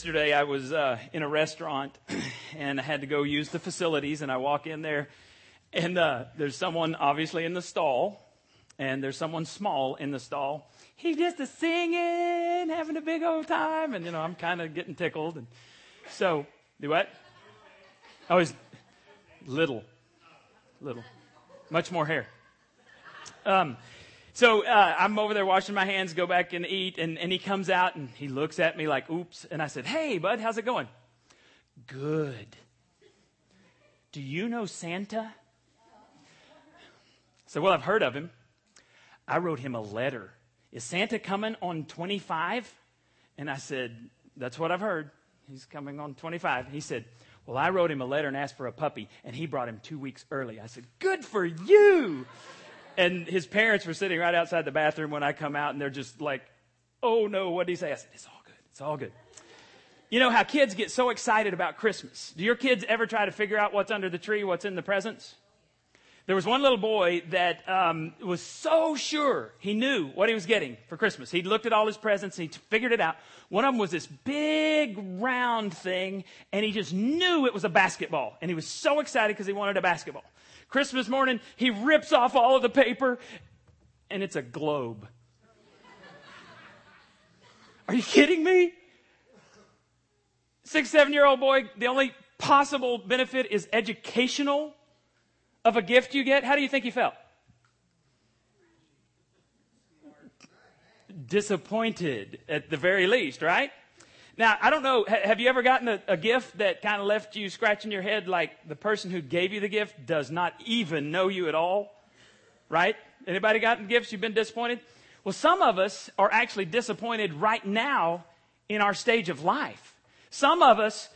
yesterday I was uh, in a restaurant and I had to go use the facilities, and I walk in there, and uh, there's someone obviously in the stall, and there's someone small in the stall. He's just a singing, having a big old time, and you know I'm kind of getting tickled, and so do what? Oh, he's little, little, much more hair. Um, so uh, I'm over there washing my hands, go back and eat, and, and he comes out and he looks at me like, oops. And I said, hey, bud, how's it going? Good. Do you know Santa? So, well, I've heard of him. I wrote him a letter. Is Santa coming on 25? And I said, that's what I've heard. He's coming on 25. He said, well, I wrote him a letter and asked for a puppy, and he brought him two weeks early. I said, good for you and his parents were sitting right outside the bathroom when I come out, and they're just like, "Oh no, what did he say?" I said, "It's all good. It's all good." You know how kids get so excited about Christmas. Do your kids ever try to figure out what's under the tree, what's in the presents? There was one little boy that um, was so sure he knew what he was getting for Christmas. He'd looked at all his presents and he figured it out. One of them was this big round thing, and he just knew it was a basketball. And he was so excited because he wanted a basketball. Christmas morning, he rips off all of the paper, and it's a globe. Are you kidding me? Six, seven year old boy, the only possible benefit is educational of a gift you get. How do you think he felt? Disappointed at the very least, right? Now, I don't know, have you ever gotten a, a gift that kind of left you scratching your head like the person who gave you the gift does not even know you at all? Right? Anybody gotten gifts you've been disappointed? Well, some of us are actually disappointed right now in our stage of life. Some of us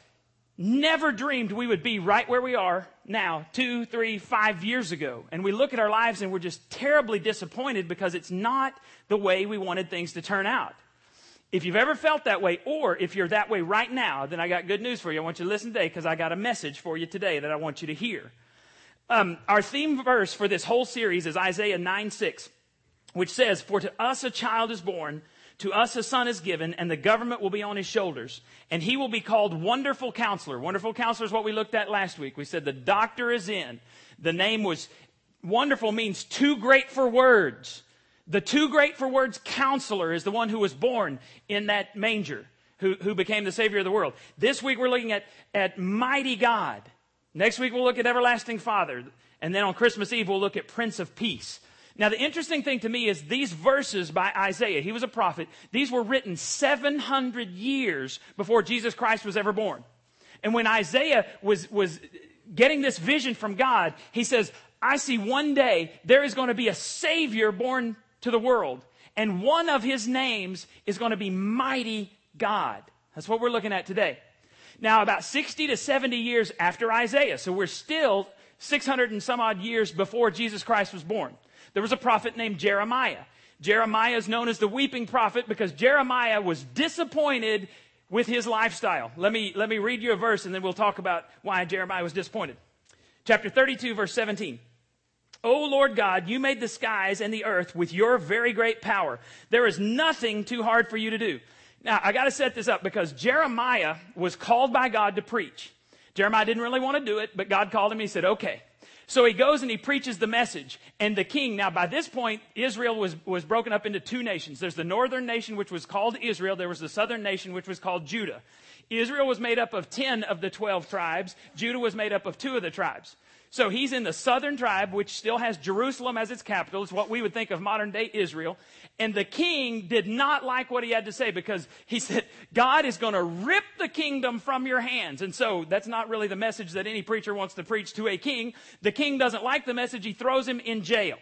never dreamed we would be right where we are now, two, three, five years ago. And we look at our lives and we're just terribly disappointed because it's not the way we wanted things to turn out. If you've ever felt that way, or if you're that way right now, then I got good news for you. I want you to listen today because I got a message for you today that I want you to hear. Um, our theme verse for this whole series is Isaiah 9 6, which says, For to us a child is born, to us a son is given, and the government will be on his shoulders, and he will be called Wonderful Counselor. Wonderful Counselor is what we looked at last week. We said the doctor is in. The name was wonderful means too great for words. The too great for words counselor is the one who was born in that manger, who, who became the Savior of the world. This week we're looking at, at mighty God. Next week we'll look at everlasting Father. And then on Christmas Eve we'll look at Prince of Peace. Now the interesting thing to me is these verses by Isaiah, he was a prophet, these were written 700 years before Jesus Christ was ever born. And when Isaiah was, was getting this vision from God, he says, I see one day there is going to be a Savior born to the world. And one of his names is going to be Mighty God. That's what we're looking at today. Now, about 60 to 70 years after Isaiah, so we're still 600 and some odd years before Jesus Christ was born, there was a prophet named Jeremiah. Jeremiah is known as the weeping prophet because Jeremiah was disappointed with his lifestyle. Let me, let me read you a verse and then we'll talk about why Jeremiah was disappointed. Chapter 32, verse 17. O Lord God, you made the skies and the earth with your very great power. There is nothing too hard for you to do. Now, I got to set this up because Jeremiah was called by God to preach. Jeremiah didn't really want to do it, but God called him. He said, okay. So he goes and he preaches the message. And the king, now by this point, Israel was, was broken up into two nations. There's the northern nation, which was called Israel. There was the southern nation, which was called Judah. Israel was made up of 10 of the 12 tribes. Judah was made up of two of the tribes. So he's in the southern tribe, which still has Jerusalem as its capital. It's what we would think of modern day Israel. And the king did not like what he had to say because he said, God is going to rip the kingdom from your hands. And so that's not really the message that any preacher wants to preach to a king. The king doesn't like the message. He throws him in jail.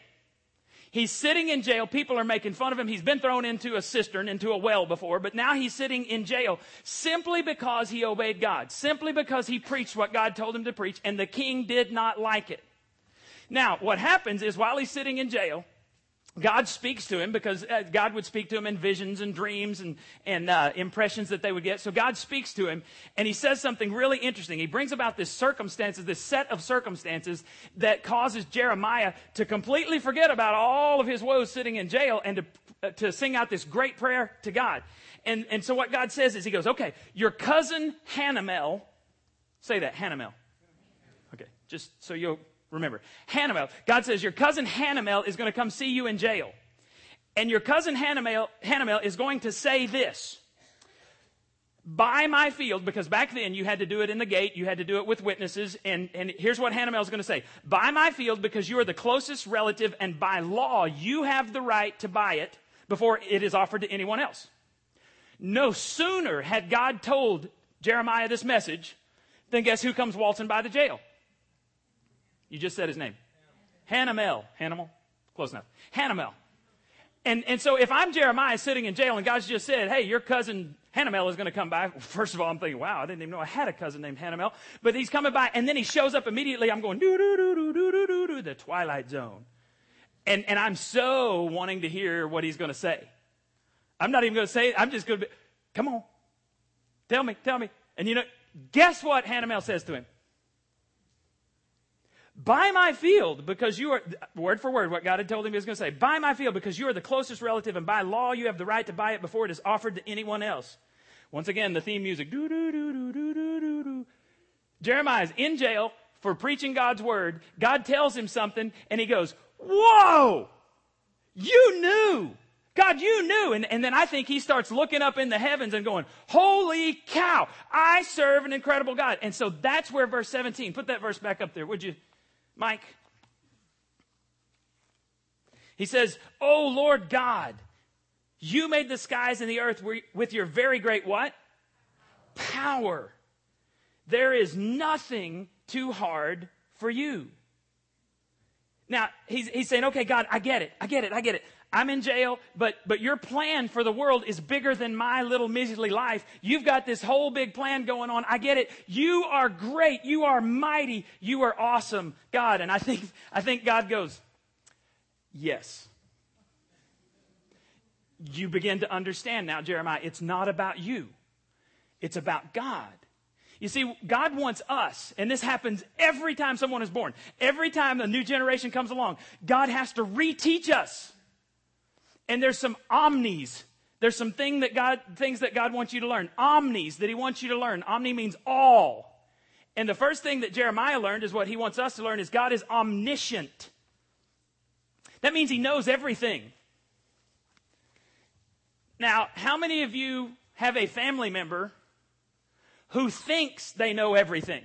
He's sitting in jail. People are making fun of him. He's been thrown into a cistern, into a well before, but now he's sitting in jail simply because he obeyed God, simply because he preached what God told him to preach, and the king did not like it. Now, what happens is while he's sitting in jail, God speaks to him because uh, God would speak to him in visions and dreams and, and uh, impressions that they would get. So God speaks to him and he says something really interesting. He brings about this circumstances, this set of circumstances that causes Jeremiah to completely forget about all of his woes sitting in jail and to, uh, to sing out this great prayer to God. And, and so what God says is he goes, okay, your cousin Hanamel, say that, Hanamel. Okay, just so you'll remember. Hanamel. God says, Your cousin Hanamel is going to come see you in jail. And your cousin Hanamel, Hanamel is going to say this Buy my field, because back then you had to do it in the gate, you had to do it with witnesses. And, and here's what Hanamel is going to say Buy my field because you are the closest relative, and by law you have the right to buy it before it is offered to anyone else. No sooner had God told Jeremiah this message than guess who comes waltzing by the jail? You just said his name. Hanamel. Hannibal? Close enough. Hanamel. And, and so if I'm Jeremiah sitting in jail and God's just said, hey, your cousin Hanamel is going to come by. First of all, I'm thinking, wow, I didn't even know I had a cousin named Hanamel. But he's coming by and then he shows up immediately. I'm going, doo doo doo doo doo doo doo, the twilight zone. And, and I'm so wanting to hear what he's going to say. I'm not even going to say it. I'm just going to be, come on. Tell me, tell me. And you know, guess what Hanamel says to him? Buy my field because you are, word for word, what God had told him he was going to say. Buy my field because you are the closest relative, and by law you have the right to buy it before it is offered to anyone else. Once again, the theme music. Doo. Jeremiah is in jail for preaching God's word. God tells him something, and he goes, Whoa! You knew! God, you knew. And, and then I think he starts looking up in the heavens and going, Holy cow! I serve an incredible God. And so that's where verse 17, put that verse back up there, would you? Mike. He says, Oh Lord God, you made the skies and the earth with your very great what? Power. There is nothing too hard for you. Now, he's, he's saying, okay, God, I get it. I get it. I get it. I'm in jail, but, but your plan for the world is bigger than my little measly life. You've got this whole big plan going on. I get it. You are great. You are mighty. You are awesome, God. And I think, I think God goes, yes. You begin to understand now, Jeremiah, it's not about you. It's about God. You see, God wants us, and this happens every time someone is born. Every time a new generation comes along, God has to reteach us and there's some omnis. There's some thing that God, things that God wants you to learn. Omnis that He wants you to learn. Omni means all. And the first thing that Jeremiah learned is what he wants us to learn is God is omniscient. That means He knows everything. Now, how many of you have a family member who thinks they know everything?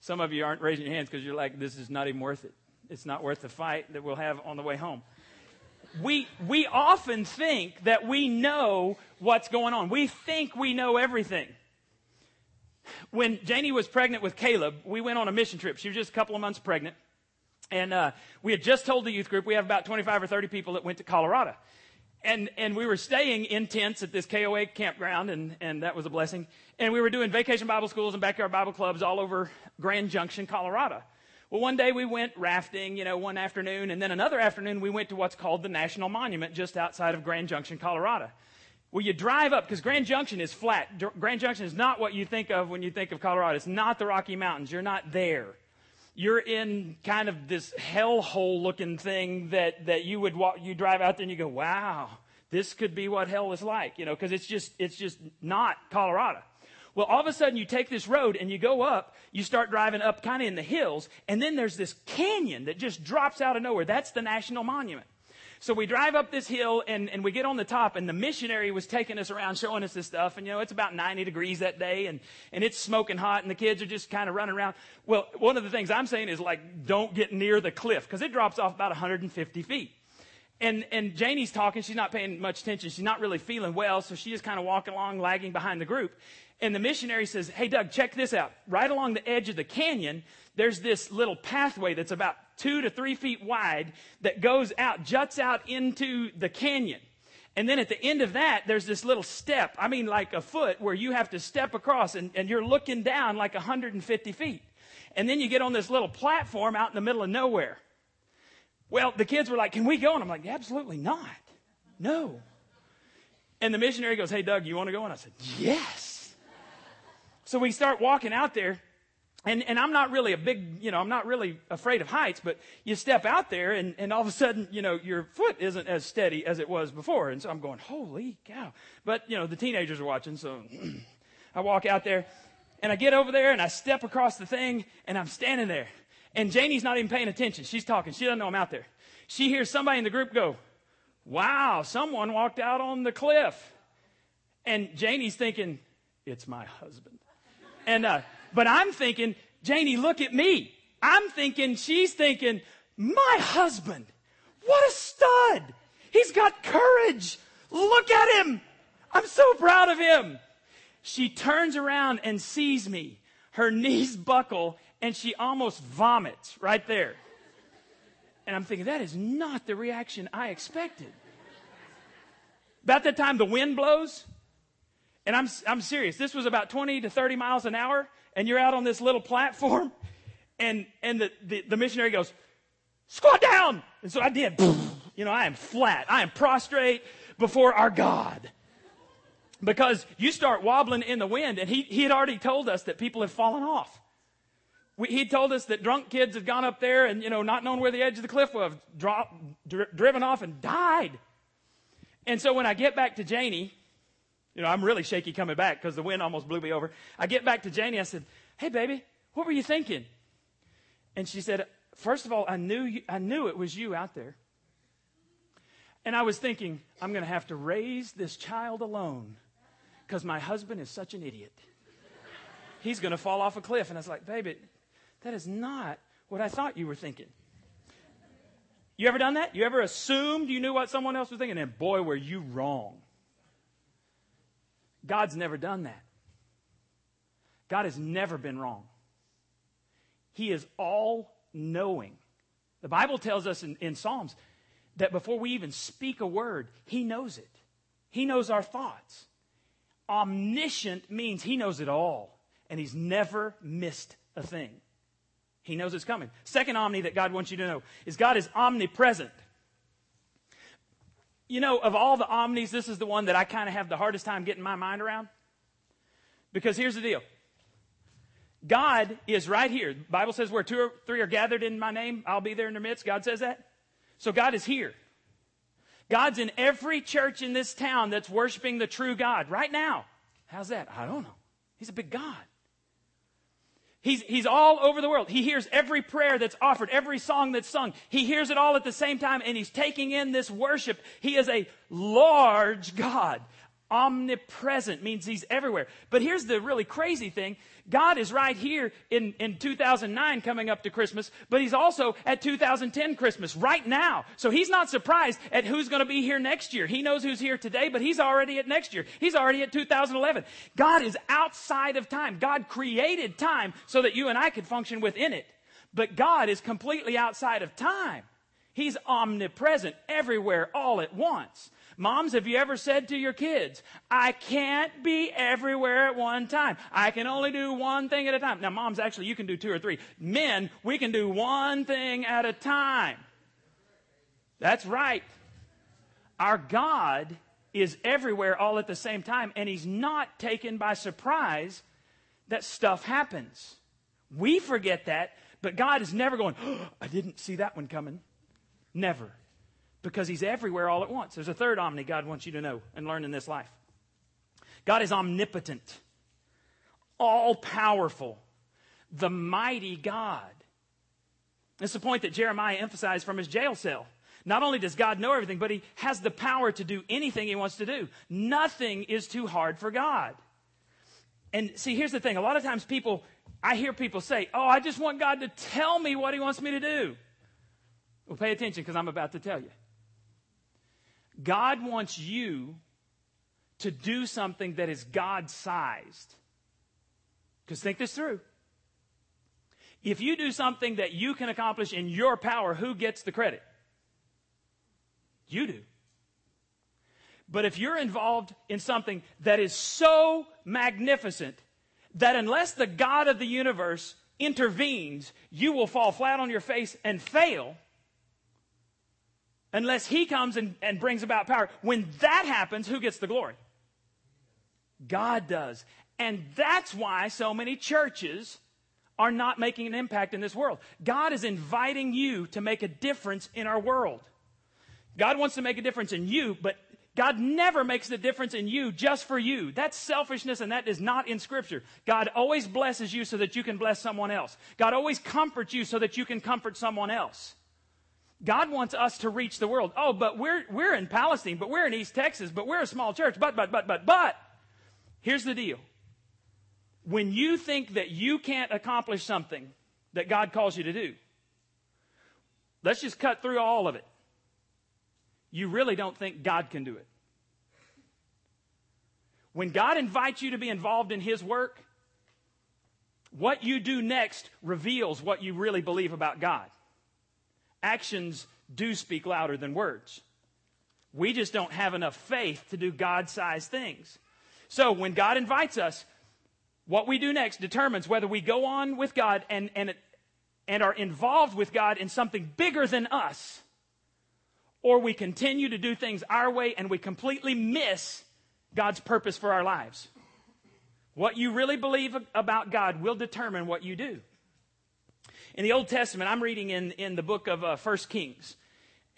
Some of you aren't raising your hands because you're like, this is not even worth it it's not worth the fight that we'll have on the way home. We, we often think that we know what's going on. We think we know everything. When Janie was pregnant with Caleb, we went on a mission trip. She was just a couple of months pregnant. And uh, we had just told the youth group we have about 25 or 30 people that went to Colorado. And, and we were staying in tents at this KOA campground, and, and that was a blessing. And we were doing vacation Bible schools and backyard Bible clubs all over Grand Junction, Colorado. Well, one day we went rafting, you know, one afternoon, and then another afternoon we went to what's called the National Monument just outside of Grand Junction, Colorado. Well, you drive up because Grand Junction is flat. Grand Junction is not what you think of when you think of Colorado. It's not the Rocky Mountains. You're not there. You're in kind of this hellhole looking thing that, that you would walk, you drive out there and you go, wow, this could be what hell is like, you know, because it's just, it's just not Colorado. Well, all of a sudden you take this road and you go up, you start driving up kind of in the hills, and then there's this canyon that just drops out of nowhere. That's the National Monument. So we drive up this hill and, and we get on the top and the missionary was taking us around showing us this stuff. And you know, it's about 90 degrees that day and, and it's smoking hot and the kids are just kind of running around. Well, one of the things I'm saying is like, don't get near the cliff because it drops off about 150 feet. And, and Janie's talking. She's not paying much attention. She's not really feeling well. So she's just kind of walking along, lagging behind the group. And the missionary says, Hey, Doug, check this out. Right along the edge of the canyon, there's this little pathway that's about two to three feet wide that goes out, juts out into the canyon. And then at the end of that, there's this little step, I mean, like a foot, where you have to step across and, and you're looking down like 150 feet. And then you get on this little platform out in the middle of nowhere. Well, the kids were like, Can we go? And I'm like, Absolutely not. No. And the missionary goes, Hey, Doug, you want to go? And I said, Yes. So we start walking out there. And, and I'm not really a big, you know, I'm not really afraid of heights, but you step out there and, and all of a sudden, you know, your foot isn't as steady as it was before. And so I'm going, holy cow. But, you know, the teenagers are watching, so I walk out there and I get over there and I step across the thing and I'm standing there. And Janie's not even paying attention. She's talking. She doesn't know I'm out there. She hears somebody in the group go, wow, someone walked out on the cliff. And Janie's thinking, it's my husband. And, uh, but I'm thinking, Janie, look at me. I'm thinking, she's thinking, my husband. What a stud. He's got courage. Look at him. I'm so proud of him. She turns around and sees me. Her knees buckle and she almost vomits right there. And I'm thinking, that is not the reaction I expected. About that time, the wind blows. And I'm, I'm serious. This was about 20 to 30 miles an hour and you're out on this little platform, and, and the, the, the missionary goes, squat down. And so I did. You know, I am flat. I am prostrate before our God. Because you start wobbling in the wind, and he, he had already told us that people have fallen off. We, he told us that drunk kids had gone up there and, you know, not knowing where the edge of the cliff was, dri- driven off and died. And so when I get back to Janie, you know, I'm really shaky coming back because the wind almost blew me over. I get back to Janie. I said, Hey, baby, what were you thinking? And she said, First of all, I knew, you, I knew it was you out there. And I was thinking, I'm going to have to raise this child alone because my husband is such an idiot. He's going to fall off a cliff. And I was like, Baby, that is not what I thought you were thinking. You ever done that? You ever assumed you knew what someone else was thinking? And boy, were you wrong. God's never done that. God has never been wrong. He is all knowing. The Bible tells us in, in, Psalms that before we even speak a word, He knows it. He knows our thoughts. Omniscient means He knows it all, and He's never missed a thing. He knows it's coming. Second omni that God wants you to know is God is omnipresent. You know, of all the omnis, this is the one that I kind of have the hardest time getting my mind around. Because here's the deal. God is right here. The Bible says where two or three are gathered in my name, I'll be there in their midst. God says that. So God is here. God's in every church in this town that's worshiping the true God right now. How's that? I don't know. He's a big God. He's, he's all over the world. He hears every prayer that's offered, every song that's sung. He hears it all at the same time and he's taking in this worship. He is a large God. Omnipresent means he's everywhere. But here's the really crazy thing. God is right here in, in 2009 coming up to Christmas, but he's also at 2010 Christmas right now. So he's not surprised at who's going to be here next year. He knows who's here today, but he's already at next year. He's already at 2011. God is outside of time. God created time so that you and I could function within it. But God is completely outside of time. He's omnipresent everywhere all at once. Moms, have you ever said to your kids, I can't be everywhere at one time. I can only do one thing at a time. Now, moms, actually, you can do two or three. Men, we can do one thing at a time. That's right. Our God is everywhere all at the same time, and He's not taken by surprise that stuff happens. We forget that, but God is never going, oh, I didn't see that one coming. Never because he's everywhere all at once. There's a third omni God wants you to know and learn in this life. God is omnipotent, all powerful, the mighty God. It's the point that Jeremiah emphasized from his jail cell. Not only does God know everything, but he has the power to do anything he wants to do. Nothing is too hard for God. And see, here's the thing. A lot of times people, I hear people say, Oh, I just want God to tell me what he wants me to do. Well, pay attention because I'm about to tell you. God wants you to do something that is God sized. Because think this through. If you do something that you can accomplish in your power, who gets the credit? You do. But if you're involved in something that is so magnificent that unless the God of the universe intervenes, you will fall flat on your face and fail, unless he comes and, and brings about power. When that happens, who gets the glory? God does. And that's why so many churches are not making an impact in this world. God is inviting you to make a difference in our world. God wants to make a difference in you, but God never makes the difference in you just for you. That's selfishness and that is not in scripture. God always blesses you so that you can bless someone else. God always comforts you so that you can comfort someone else. God wants us to reach the world. Oh, but we're, we're in Palestine, but we're in East Texas, but we're a small church, but, but, but, but, but. Here's the deal. When you think that you can't accomplish something that God calls you to do, let's just cut through all of it you really don't think God can do it. When God invites you to be involved in His work, what you do next reveals what you really believe about God. Actions do speak louder than words. We just don't have enough faith to do God sized things. So when God invites us, what we do next determines whether we go on with God and, and, and are involved with God in something bigger than us or we continue to do things our way and we completely miss God's purpose for our lives. What you really believe about God will determine what you do. In the Old Testament, I'm reading in, in the book of uh, First Kings.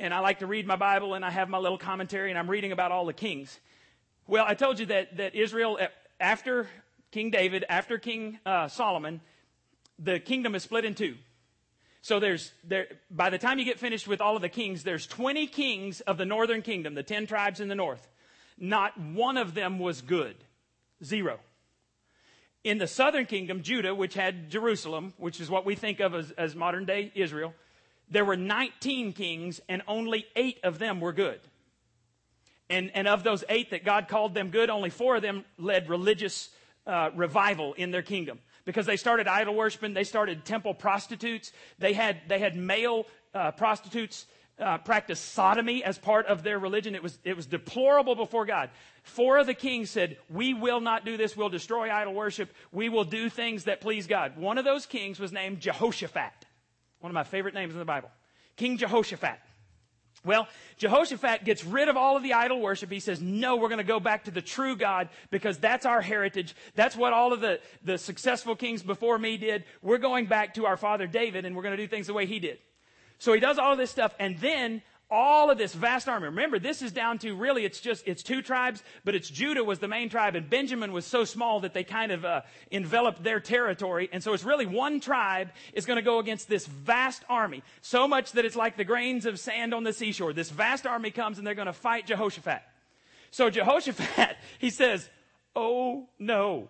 And I like to read my Bible and I have my little commentary and I'm reading about all the kings. Well, I told you that, that Israel, after King David, after King uh, Solomon, the kingdom is split in two. So there's there by the time you get finished with all of the kings, there's 20 kings of the northern kingdom, the 10 tribes in the north. Not one of them was good. Zero. In the southern kingdom, Judah, which had Jerusalem, which is what we think of as, as modern day Israel, there were 19 kings and only eight of them were good. And, and of those eight that God called them good, only four of them led religious uh, revival in their kingdom because they started idol worshiping. They started temple prostitutes. They had, they had male uh, prostitutes uh, practice sodomy as part of their religion. It was, it was deplorable before God. Four of the kings said, We will not do this. We'll destroy idol worship. We will do things that please God. One of those kings was named Jehoshaphat, one of my favorite names in the Bible. King Jehoshaphat. Well, Jehoshaphat gets rid of all of the idol worship. He says, no, we're going to go back to the true God because that's our heritage. That's what all of the, the successful kings before me did. We're going back to our father David and we're going to do things the way he did. So he does all this stuff and then all of this vast army. Remember, this is down to really, it's just, it's two tribes, but it's Judah was the main tribe and Benjamin was so small that they kind of uh, enveloped their territory. And so it's really one tribe is going to go against this vast army. So much that it's like the grains of sand on the seashore. This vast army comes and they're going to fight Jehoshaphat. So Jehoshaphat, he says, Oh no.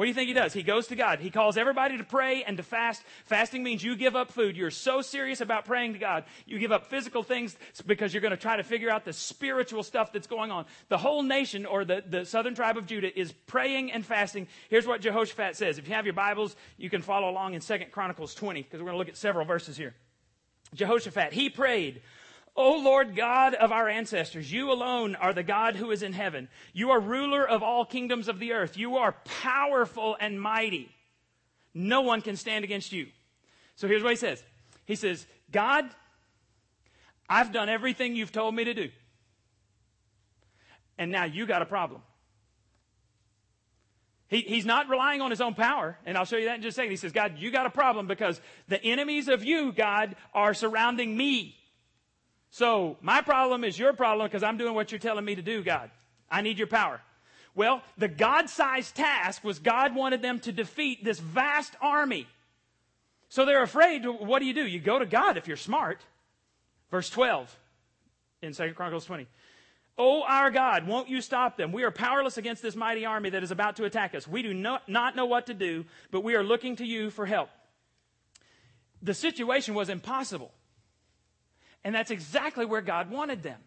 What do you think he does? He goes to God. He calls everybody to pray and to fast. Fasting means you give up food. You're so serious about praying to God. You give up physical things because you're going to try to figure out the spiritual stuff that's going on. The whole nation or the, the southern tribe of Judah is praying and fasting. Here's what Jehoshaphat says. If you have your Bibles, you can follow along in Second Chronicles 20 because we're going to look at several verses here. Jehoshaphat, he prayed, O Lord God of our ancestors, you alone are the God who is in heaven. You are ruler of all kingdoms of the earth. You are powerful and mighty. No one can stand against you. So here's what he says. He says, God, I've done everything you've told me to do. And now you got a problem. He, he's not relying on his own power. And I'll show you that in just a second. He says, God, you got a problem because the enemies of you, God, are surrounding me. So my problem is your problem because I'm doing what you're telling me to do, God. I need your power. Well, the God sized task was God wanted them to defeat this vast army. So they're afraid. What do you do? You go to God if you're smart. Verse 12 in 2 Chronicles 20. Oh, our God, won't you stop them? We are powerless against this mighty army that is about to attack us. We do not, not know what to do, but we are looking to you for help. The situation was impossible. And that's exactly where God wanted them.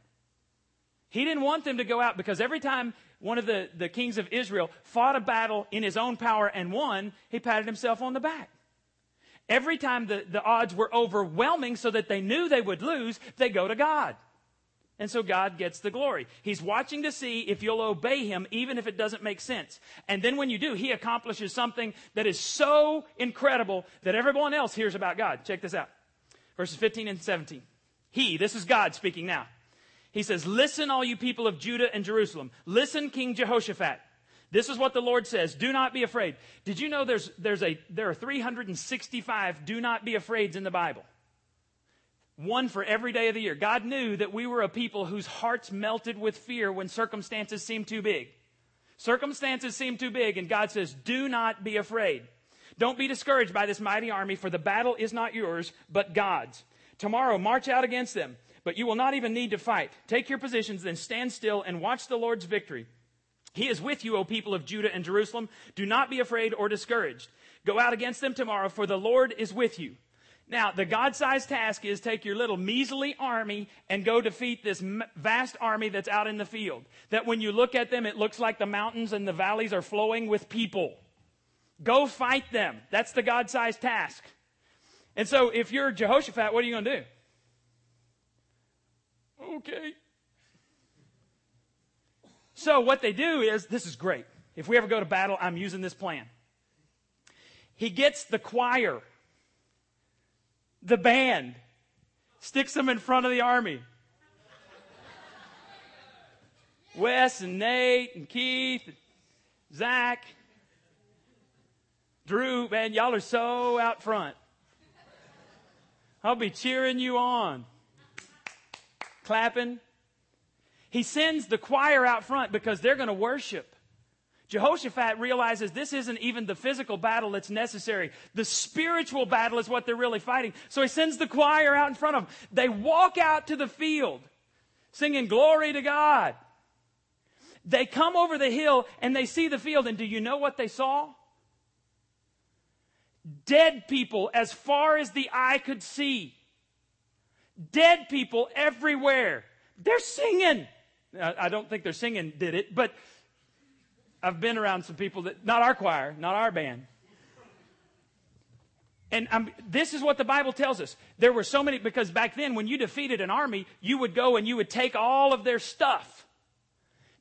He didn't want them to go out because every time one of the, the kings of Israel fought a battle in his own power and won, he patted himself on the back. Every time the, the odds were overwhelming so that they knew they would lose, they go to God. And so God gets the glory. He's watching to see if you'll obey him, even if it doesn't make sense. And then when you do, he accomplishes something that is so incredible that everyone else hears about God. Check this out. Verses 15 and 17. He, this is God speaking now. He says, Listen, all you people of Judah and Jerusalem. Listen, King Jehoshaphat. This is what the Lord says. Do not be afraid. Did you know there's, there's a, there are 365 do not be afraids in the Bible? One for every day of the year. God knew that we were a people whose hearts melted with fear when circumstances seemed too big. Circumstances seem too big, and God says, Do not be afraid. Don't be discouraged by this mighty army, for the battle is not yours, but God's. Tomorrow, march out against them, but you will not even need to fight. Take your positions, then stand still and watch the Lord's victory. He is with you, O people of Judah and Jerusalem. Do not be afraid or discouraged. Go out against them tomorrow, for the Lord is with you. Now, the God sized task is take your little measly army and go defeat this vast army that's out in the field. That when you look at them, it looks like the mountains and the valleys are flowing with people. Go fight them. That's the God sized task. And so, if you're Jehoshaphat, what are you going to do? Okay. So, what they do is this is great. If we ever go to battle, I'm using this plan. He gets the choir, the band, sticks them in front of the army. Wes and Nate and Keith, and Zach, Drew, man, y'all are so out front. I'll be cheering you on, clapping. He sends the choir out front because they're going to worship. Jehoshaphat realizes this isn't even the physical battle that's necessary. The spiritual battle is what they're really fighting. So he sends the choir out in front of them. They walk out to the field singing glory to God. They come over the hill and they see the field. And do you know what they saw? Dead people as far as the eye could see. Dead people everywhere. They're singing. I don't think they're singing did it, but I've been around some people that, not our choir, not our band. And um, this is what the Bible tells us. There were so many, because back then when you defeated an army, you would go and you would take all of their stuff.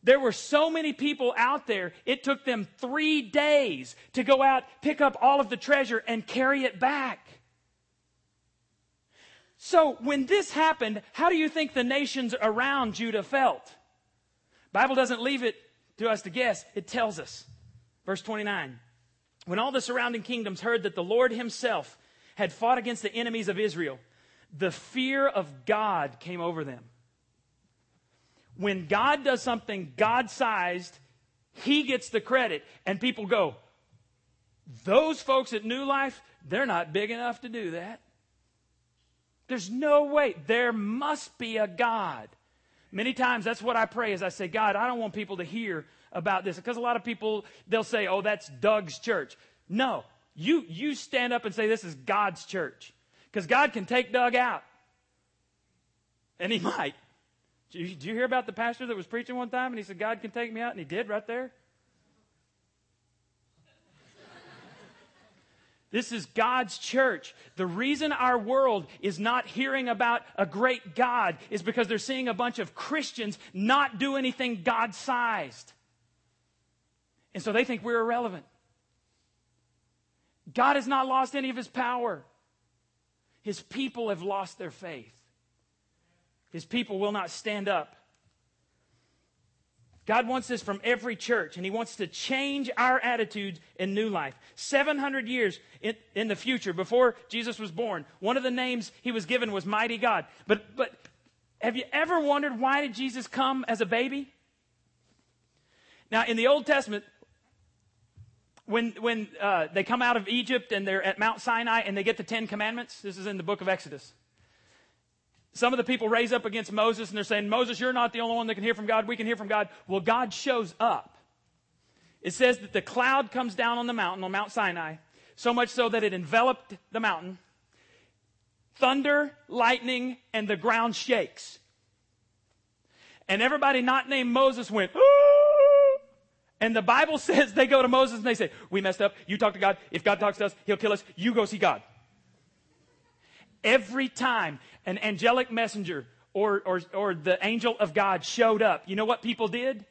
There were so many people out there, it took them three days to go out, pick up all of the treasure, and carry it back. So when this happened, how do you think the nations around Judah felt? Bible doesn't leave it to us to guess, it tells us. Verse 29. When all the surrounding kingdoms heard that the Lord himself had fought against the enemies of Israel, the fear of God came over them. When God does something God sized, he gets the credit. And people go, those folks at New Life, they're not big enough to do that. There's no way. There must be a God. Many times that's what I pray is I say, God, I don't want people to hear about this. Because a lot of people, they'll say, oh, that's Doug's church. No, you, you stand up and say, this is God's church. Because God can take Doug out. And he might. Did you, you hear about the pastor that was preaching one time and he said, God can take me out? And he did right there. This is God's church. The reason our world is not hearing about a great God is because they're seeing a bunch of Christians not do anything God sized. And so they think we're irrelevant. God has not lost any of his power. His people have lost their faith. His people will not stand up God wants this from every church, and He wants to change our attitudes in new life. 700 years in, in, the future, before Jesus was born, one of the names He was given was Mighty God. But, but have you ever wondered why did Jesus come as a baby? Now, in the Old Testament, when, when uh, they come out of Egypt and they're at Mount Sinai and they get the Ten Commandments, this is in the book of Exodus. Some of the people raise up against Moses and they're saying, Moses, you're not the only one that can hear from God. We can hear from God. Well, God shows up. It says that the cloud comes down on the mountain, on Mount Sinai, so much so that it enveloped the mountain. Thunder, lightning, and the ground shakes. And everybody not named Moses went, Ooh! and the Bible says they go to Moses and they say, We messed up. You talk to God. If God talks to us, he'll kill us. You go see God. Every time an angelic messenger or, or, or the angel of God showed up, you know what people did?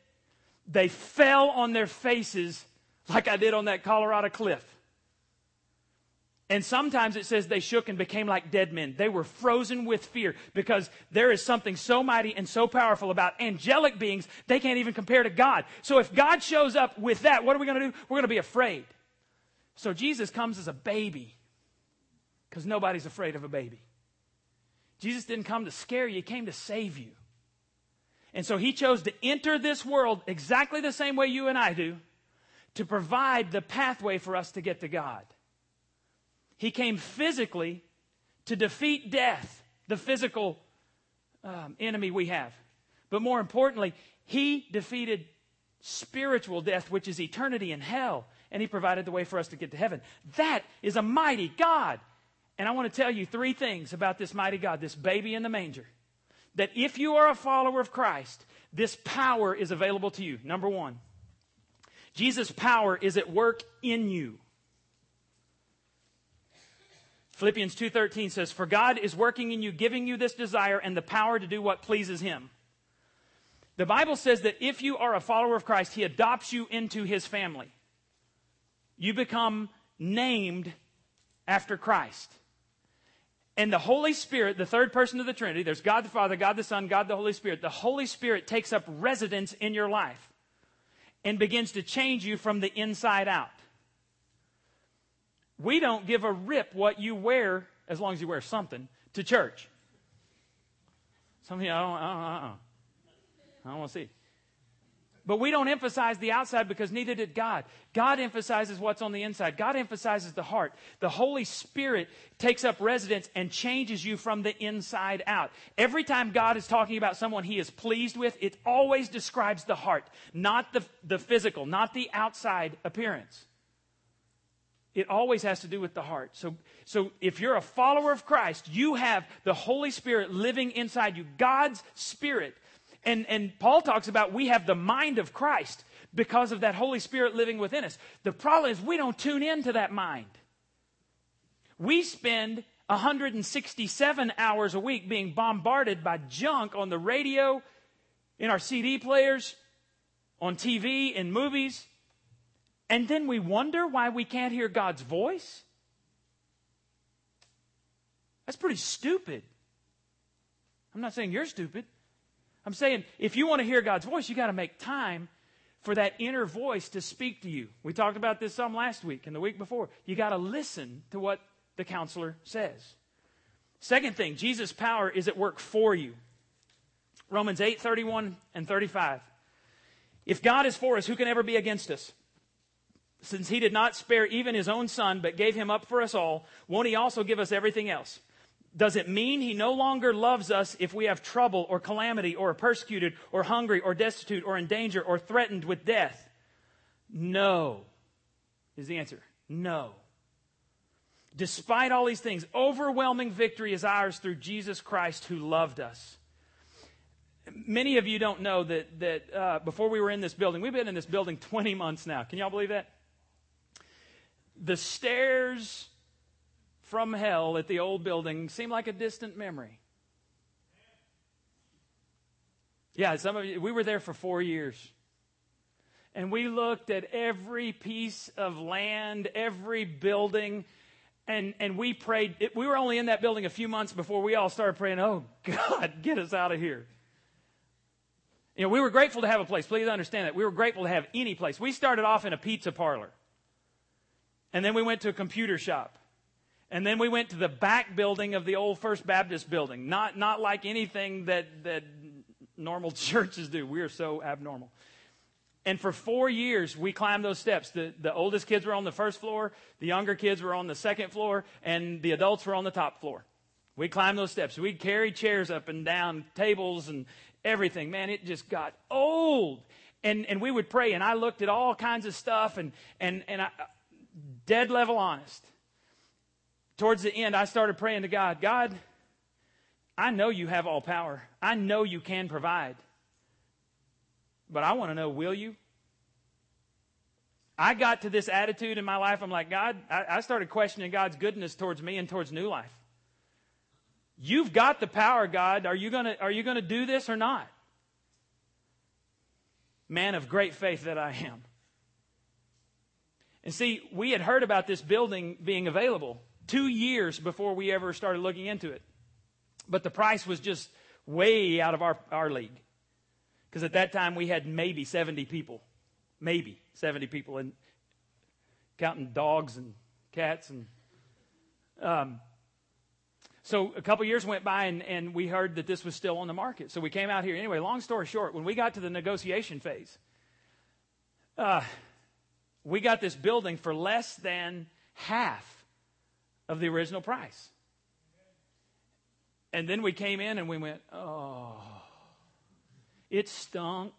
They fell on their faces like I did on that Colorado cliff. And sometimes it says they shook and became like dead men. They were frozen with fear because there is something so mighty and so powerful about angelic beings, they can't even compare to God. So if God shows up with that, what are we going to do? We're going to be afraid. So Jesus comes as a baby because nobody's afraid of a baby. Jesus didn't come to scare you, he came to save you. And so he chose to enter this world exactly the same way you and I do to provide the pathway for us to get to God. He came physically to defeat death, the physical um, enemy we have. But more importantly, he defeated spiritual death, which is eternity in hell, and he provided the way for us to get to heaven. That is a mighty God. And I want to tell you three things about this mighty God, this baby in the manger. That if you are a follower of Christ, this power is available to you. Number one, Jesus' power is at work in you. Philippians 2:13 says, "For God is working in you, giving you this desire and the power to do what pleases him." The Bible says that if you are a follower of Christ, he adopts you into his family. You become named after Christ. And the Holy Spirit, the third person of the Trinity, there's God the Father, God the Son, God the Holy Spirit. The Holy Spirit takes up residence in your life and begins to change you from the inside out. We don't give a rip what you wear, as long as you wear something, to church. Some of you, uh, uh, uh, I don't, I don't, uh-uh. I don't want to see. But we don't emphasize the outside because neither did God. God emphasizes what's on the inside. God emphasizes the heart. The Holy Spirit takes up residence and changes you from the inside out. Every time God is talking about someone he is pleased with, it always describes the heart, not the, the physical, not the outside appearance. It always has to do with the heart. So, so if you're a follower of Christ, you have the Holy Spirit living inside you, God's Spirit. And, and Paul talks about we have the mind of Christ because of that Holy Spirit living within us. The problem is we don't tune into that mind. We spend 167 hours a week being bombarded by junk on the radio, in our CD players, on TV, in movies. And then we wonder why we can't hear God's voice? That's pretty stupid. I'm not saying you're stupid. I'm saying if you want to hear God's voice, you got to make time for that inner voice to speak to you. We talked about this some last week and the week before. You got to listen to what the counselor says. Second thing, Jesus' power is at work for you. Romans 8, 31 and 35. If God is for us, who can ever be against us? Since he did not spare even his own son, but gave him up for us all, won't he also give us everything else? Does it mean he no longer loves us if we have trouble or calamity or are persecuted or hungry or destitute or in danger or threatened with death? No, is the answer. No. Despite all these things, overwhelming victory is ours through Jesus Christ who loved us. Many of you don't know that, that uh, before we were in this building, we've been in this building 20 months now. Can y'all believe that? the stairs from hell at the old building seem like a distant memory. Yeah, some of you, we were there for four years. And we looked at every piece of land, every building, and, and we prayed. It, we were only in that building a few months before we all started praying, oh, God, get us out of here. You know, we were grateful to have a place. Please understand that. We were grateful to have any place. We started off in a pizza parlor. And then we went to a computer shop. And then we went to the back building of the old First Baptist building. Not, not like anything that, that normal churches do. We are so abnormal. And for four years, we climbed those steps. The, the oldest kids were on the first floor, the younger kids were on the second floor, and the adults were on the top floor. We climbed those steps. We'd carry chairs up and down, tables and everything. Man, it just got old. And, and we would pray, and I looked at all kinds of stuff, and, and, and I, dead level honest. Towards the end, I started praying to God God, I know you have all power, I know you can provide. But I want to know, will you? I got to this attitude in my life. I'm like, God, I, started questioning God's goodness towards me and towards New Life. You've got the power, God. Are you gonna, are you gonna do this or not? Man of great faith that I am. And see, we had heard about this building being available two years before we ever started looking into it. But the price was just way out of our, our league. Because at that time we had maybe 70 people. Maybe 70 people, and counting dogs and cats. And um, so a couple years went by, and, and we heard that this was still on the market. So we came out here. Anyway, long story short, when we got to the negotiation phase, uh, we got this building for less than half of the original price. And then we came in and we went, oh, it stunk.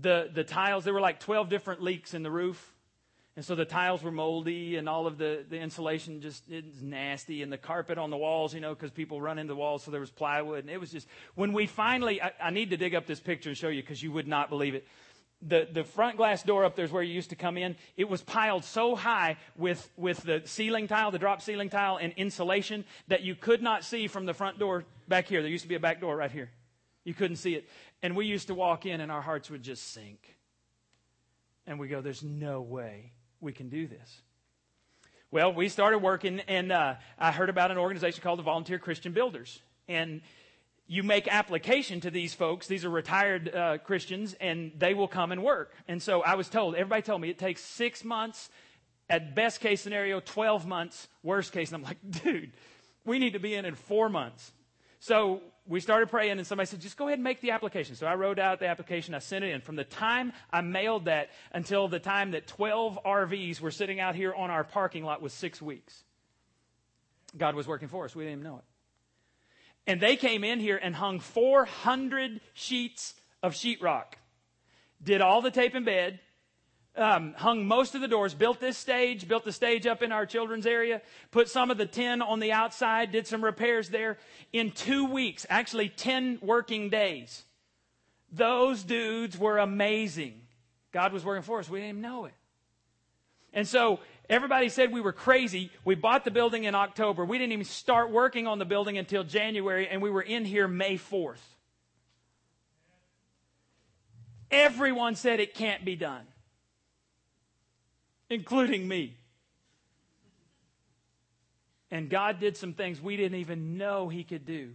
The, the tiles, there were like 12 different leaks in the roof. And so the tiles were moldy and all of the, the insulation just it was nasty and the carpet on the walls, you know, because people run into the walls. So there was plywood. And it was just, when we finally, I, I need to dig up this picture and show you because you would not believe it the, the front glass door up there is where you used to come in. It was piled so high with, with the ceiling tile, the drop ceiling tile, and insulation that you could not see from the front door back here. There used to be a back door right here. You couldn't see it. And we used to walk in and our hearts would just sink. And we go, there's no way we can do this. Well, we started working, and uh, I heard about an organization called the Volunteer Christian Builders. And you make application to these folks. These are retired uh, Christians, and they will come and work. And so I was told, everybody told me it takes six months, at best case scenario, 12 months, worst case. And I'm like, dude, we need to be in in four months. So we started praying, and somebody said, just go ahead and make the application. So I wrote out the application, I sent it in. From the time I mailed that until the time that 12 RVs were sitting out here on our parking lot was six weeks. God was working for us. We didn't even know it. And they came in here and hung 400 sheets of sheetrock, did all the tape and bed, um, hung most of the doors, built this stage, built the stage up in our children's area, put some of the tin on the outside, did some repairs there. In two weeks, actually 10 working days, those dudes were amazing. God was working for us. We didn't even know it. And so Everybody said we were crazy. We bought the building in October. We didn't even start working on the building until January, and we were in here May 4th. Everyone said it can't be done, including me. And God did some things we didn't even know He could do.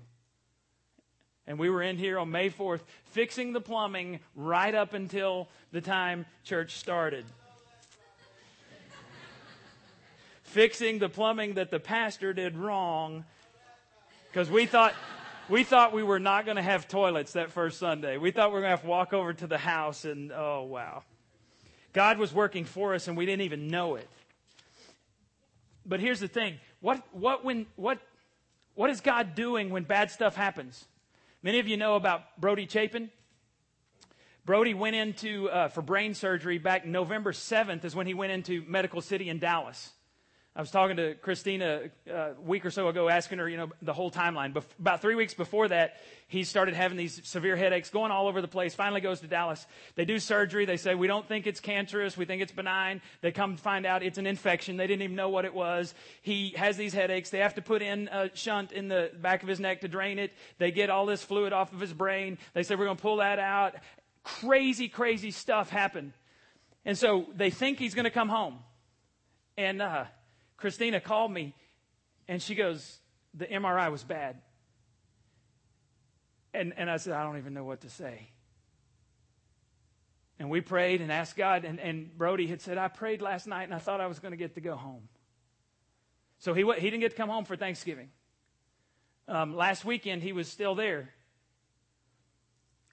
And we were in here on May 4th fixing the plumbing right up until the time church started fixing the plumbing that the pastor did wrong because we thought we thought we were not going to have toilets that first Sunday. We thought we were going to have to walk over to the house and oh wow. God was working for us and we didn't even know it. But here's the thing. What what when what what is God doing when bad stuff happens? Many of you know about Brody Chapin. Brody went into uh, for brain surgery back November 7th is when he went into Medical City in Dallas. I was talking to Christina uh, a week or so ago, asking her, you know, the whole timeline. About three weeks before that, he started having these severe headaches, going all over the place. Finally, goes to Dallas. They do surgery. They say we don't think it's cancerous. We think it's benign. They come find out it's an infection. They didn't even know what it was. He has these headaches. They have to put in a shunt in the back of his neck to drain it. They get all this fluid off of his brain. They say we're going to pull that out. Crazy, crazy stuff happened. And so they think he's going to come home. And uh, Christina called me and she goes, The MRI was bad. And, and I said, I don't even know what to say. And we prayed and asked God. And, and Brody had said, I prayed last night and I thought I was going to get to go home. So he, he didn't get to come home for Thanksgiving. Um, last weekend, he was still there.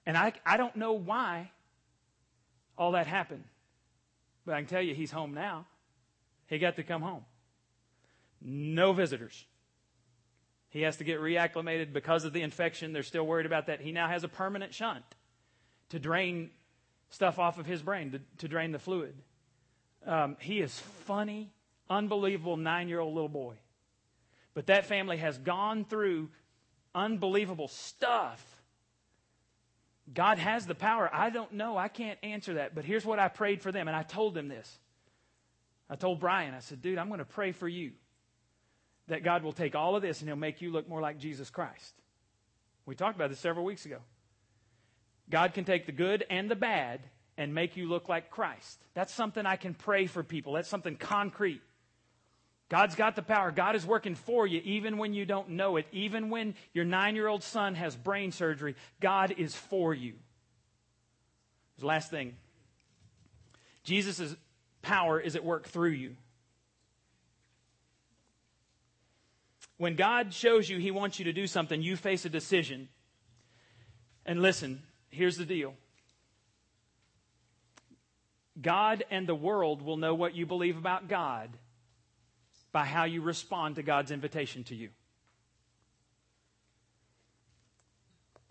And I, I don't know why all that happened. But I can tell you, he's home now. He got to come home no visitors. He has to get reacclimated because of the infection. They're still worried about that. He now has a permanent shunt to drain stuff off of his brain, to, to drain the fluid. Um, he is funny, unbelievable nine year old little boy. But that family has gone through unbelievable stuff. God has the power. I don't know. I can't answer that. But here's what I prayed for them. And I told them this. I told Brian, I said, dude, I'm going to pray for you that God will take all of this and He'll make you look more like Jesus Christ. We talked about this several weeks ago. God can take the good and the bad and make you look like Christ. That's something I can pray for people. That's something concrete. God's got the power. God is working for you even when you don't know it. Even when your nine year old son has brain surgery, God is for you. The last thing Jesus' power is at work through you. When God shows you He wants you to do something, you face a decision. And listen, here's the deal God and the world will know what you believe about God by how you respond to God's invitation to you.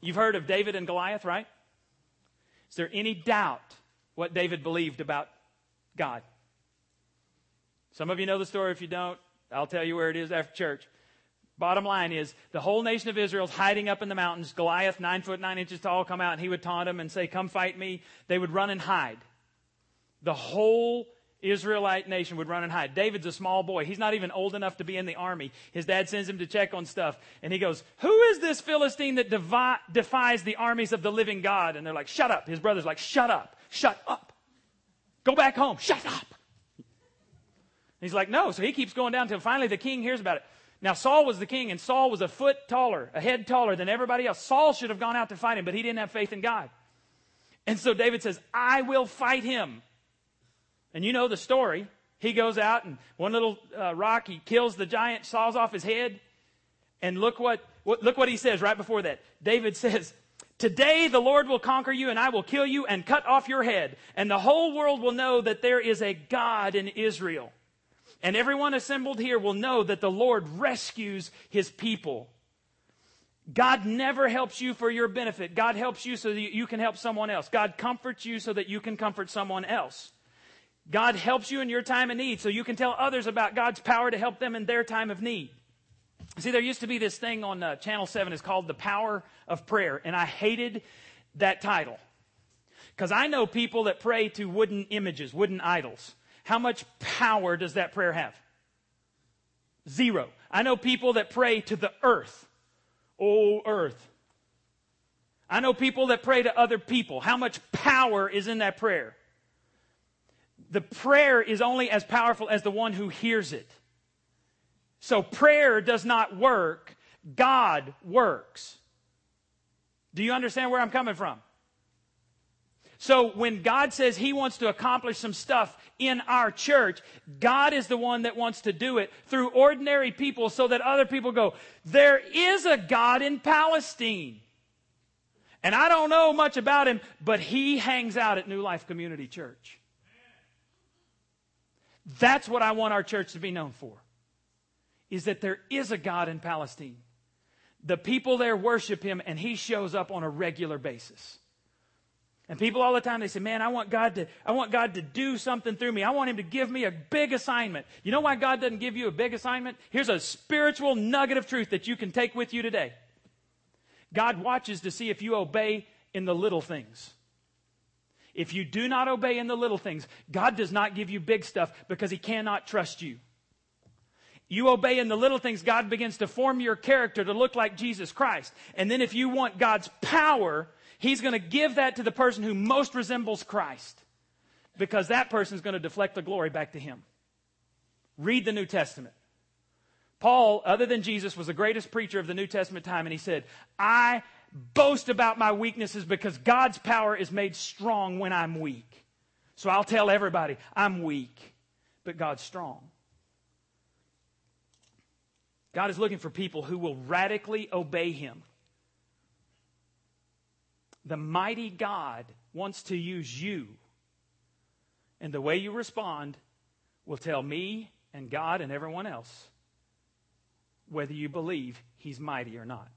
You've heard of David and Goliath, right? Is there any doubt what David believed about God? Some of you know the story. If you don't, I'll tell you where it is after church. Bottom line is, the whole nation of Israel is hiding up in the mountains. Goliath, nine foot nine inches tall, come out and he would taunt them and say, Come fight me. They would run and hide. The whole Israelite nation would run and hide. David's a small boy. He's not even old enough to be in the army. His dad sends him to check on stuff. And he goes, Who is this Philistine that devi- defies the armies of the living God? And they're like, Shut up. His brother's like, Shut up. Shut up. Go back home. Shut up. He's like, No. So he keeps going down until finally the king hears about it. Now, Saul was the king, and Saul was a foot taller, a head taller than everybody else. Saul should have gone out to fight him, but he didn't have faith in God. And so David says, I will fight him. And you know the story. He goes out and one little uh, rock, he kills the giant, saws off his head. And look what, what, look what he says right before that. David says, Today the Lord will conquer you and I will kill you and cut off your head. And the whole world will know that there is a God in Israel. And everyone assembled here will know that the Lord rescues his people. God never helps you for your benefit. God helps you so that you can help someone else. God comforts you so that you can comfort someone else. God helps you in your time of need so you can tell others about God's power to help them in their time of need. See, there used to be this thing on uh, Channel 7, it's called The Power of Prayer, and I hated that title. Because I know people that pray to wooden images, wooden idols. How much power does that prayer have? Zero. I know people that pray to the earth. Oh, earth. I know people that pray to other people. How much power is in that prayer? the prayer is only as powerful as the one who hears it. So prayer does not work, God works. Do you understand where I'm coming from? So when God says He wants to accomplish some stuff in our church, God is the one that wants to do it through ordinary people so that other people go, there is a God in Palestine. And I don't know much about Him, but He hangs out at New Life Community Church. That's what I want our church to be known for. Is that there is a God in Palestine. The people there worship him and he shows up on a regular basis. And people all the time they say, "Man, I want God to I want God to do something through me. I want him to give me a big assignment." You know why God doesn't give you a big assignment? Here's a spiritual nugget of truth that you can take with you today. God watches to see if you obey in the little things. If you do not obey in the little things, God does not give you big stuff because He cannot trust you. You obey in the little things, God begins to form your character to look like Jesus Christ. And then if you want God's power, He's going to give that to the person who most resembles Christ because that person is going to deflect the glory back to Him. Read the New Testament. Paul, other than Jesus, was the greatest preacher of the New Testament time, and he said, I boast about my weaknesses because God's power is made strong when I'm weak. So I'll tell everybody, I'm weak, but God's strong. God is looking for people who will radically obey Him. The mighty God wants to use you. And the way you respond will tell me and God and everyone else whether you believe He's mighty or not.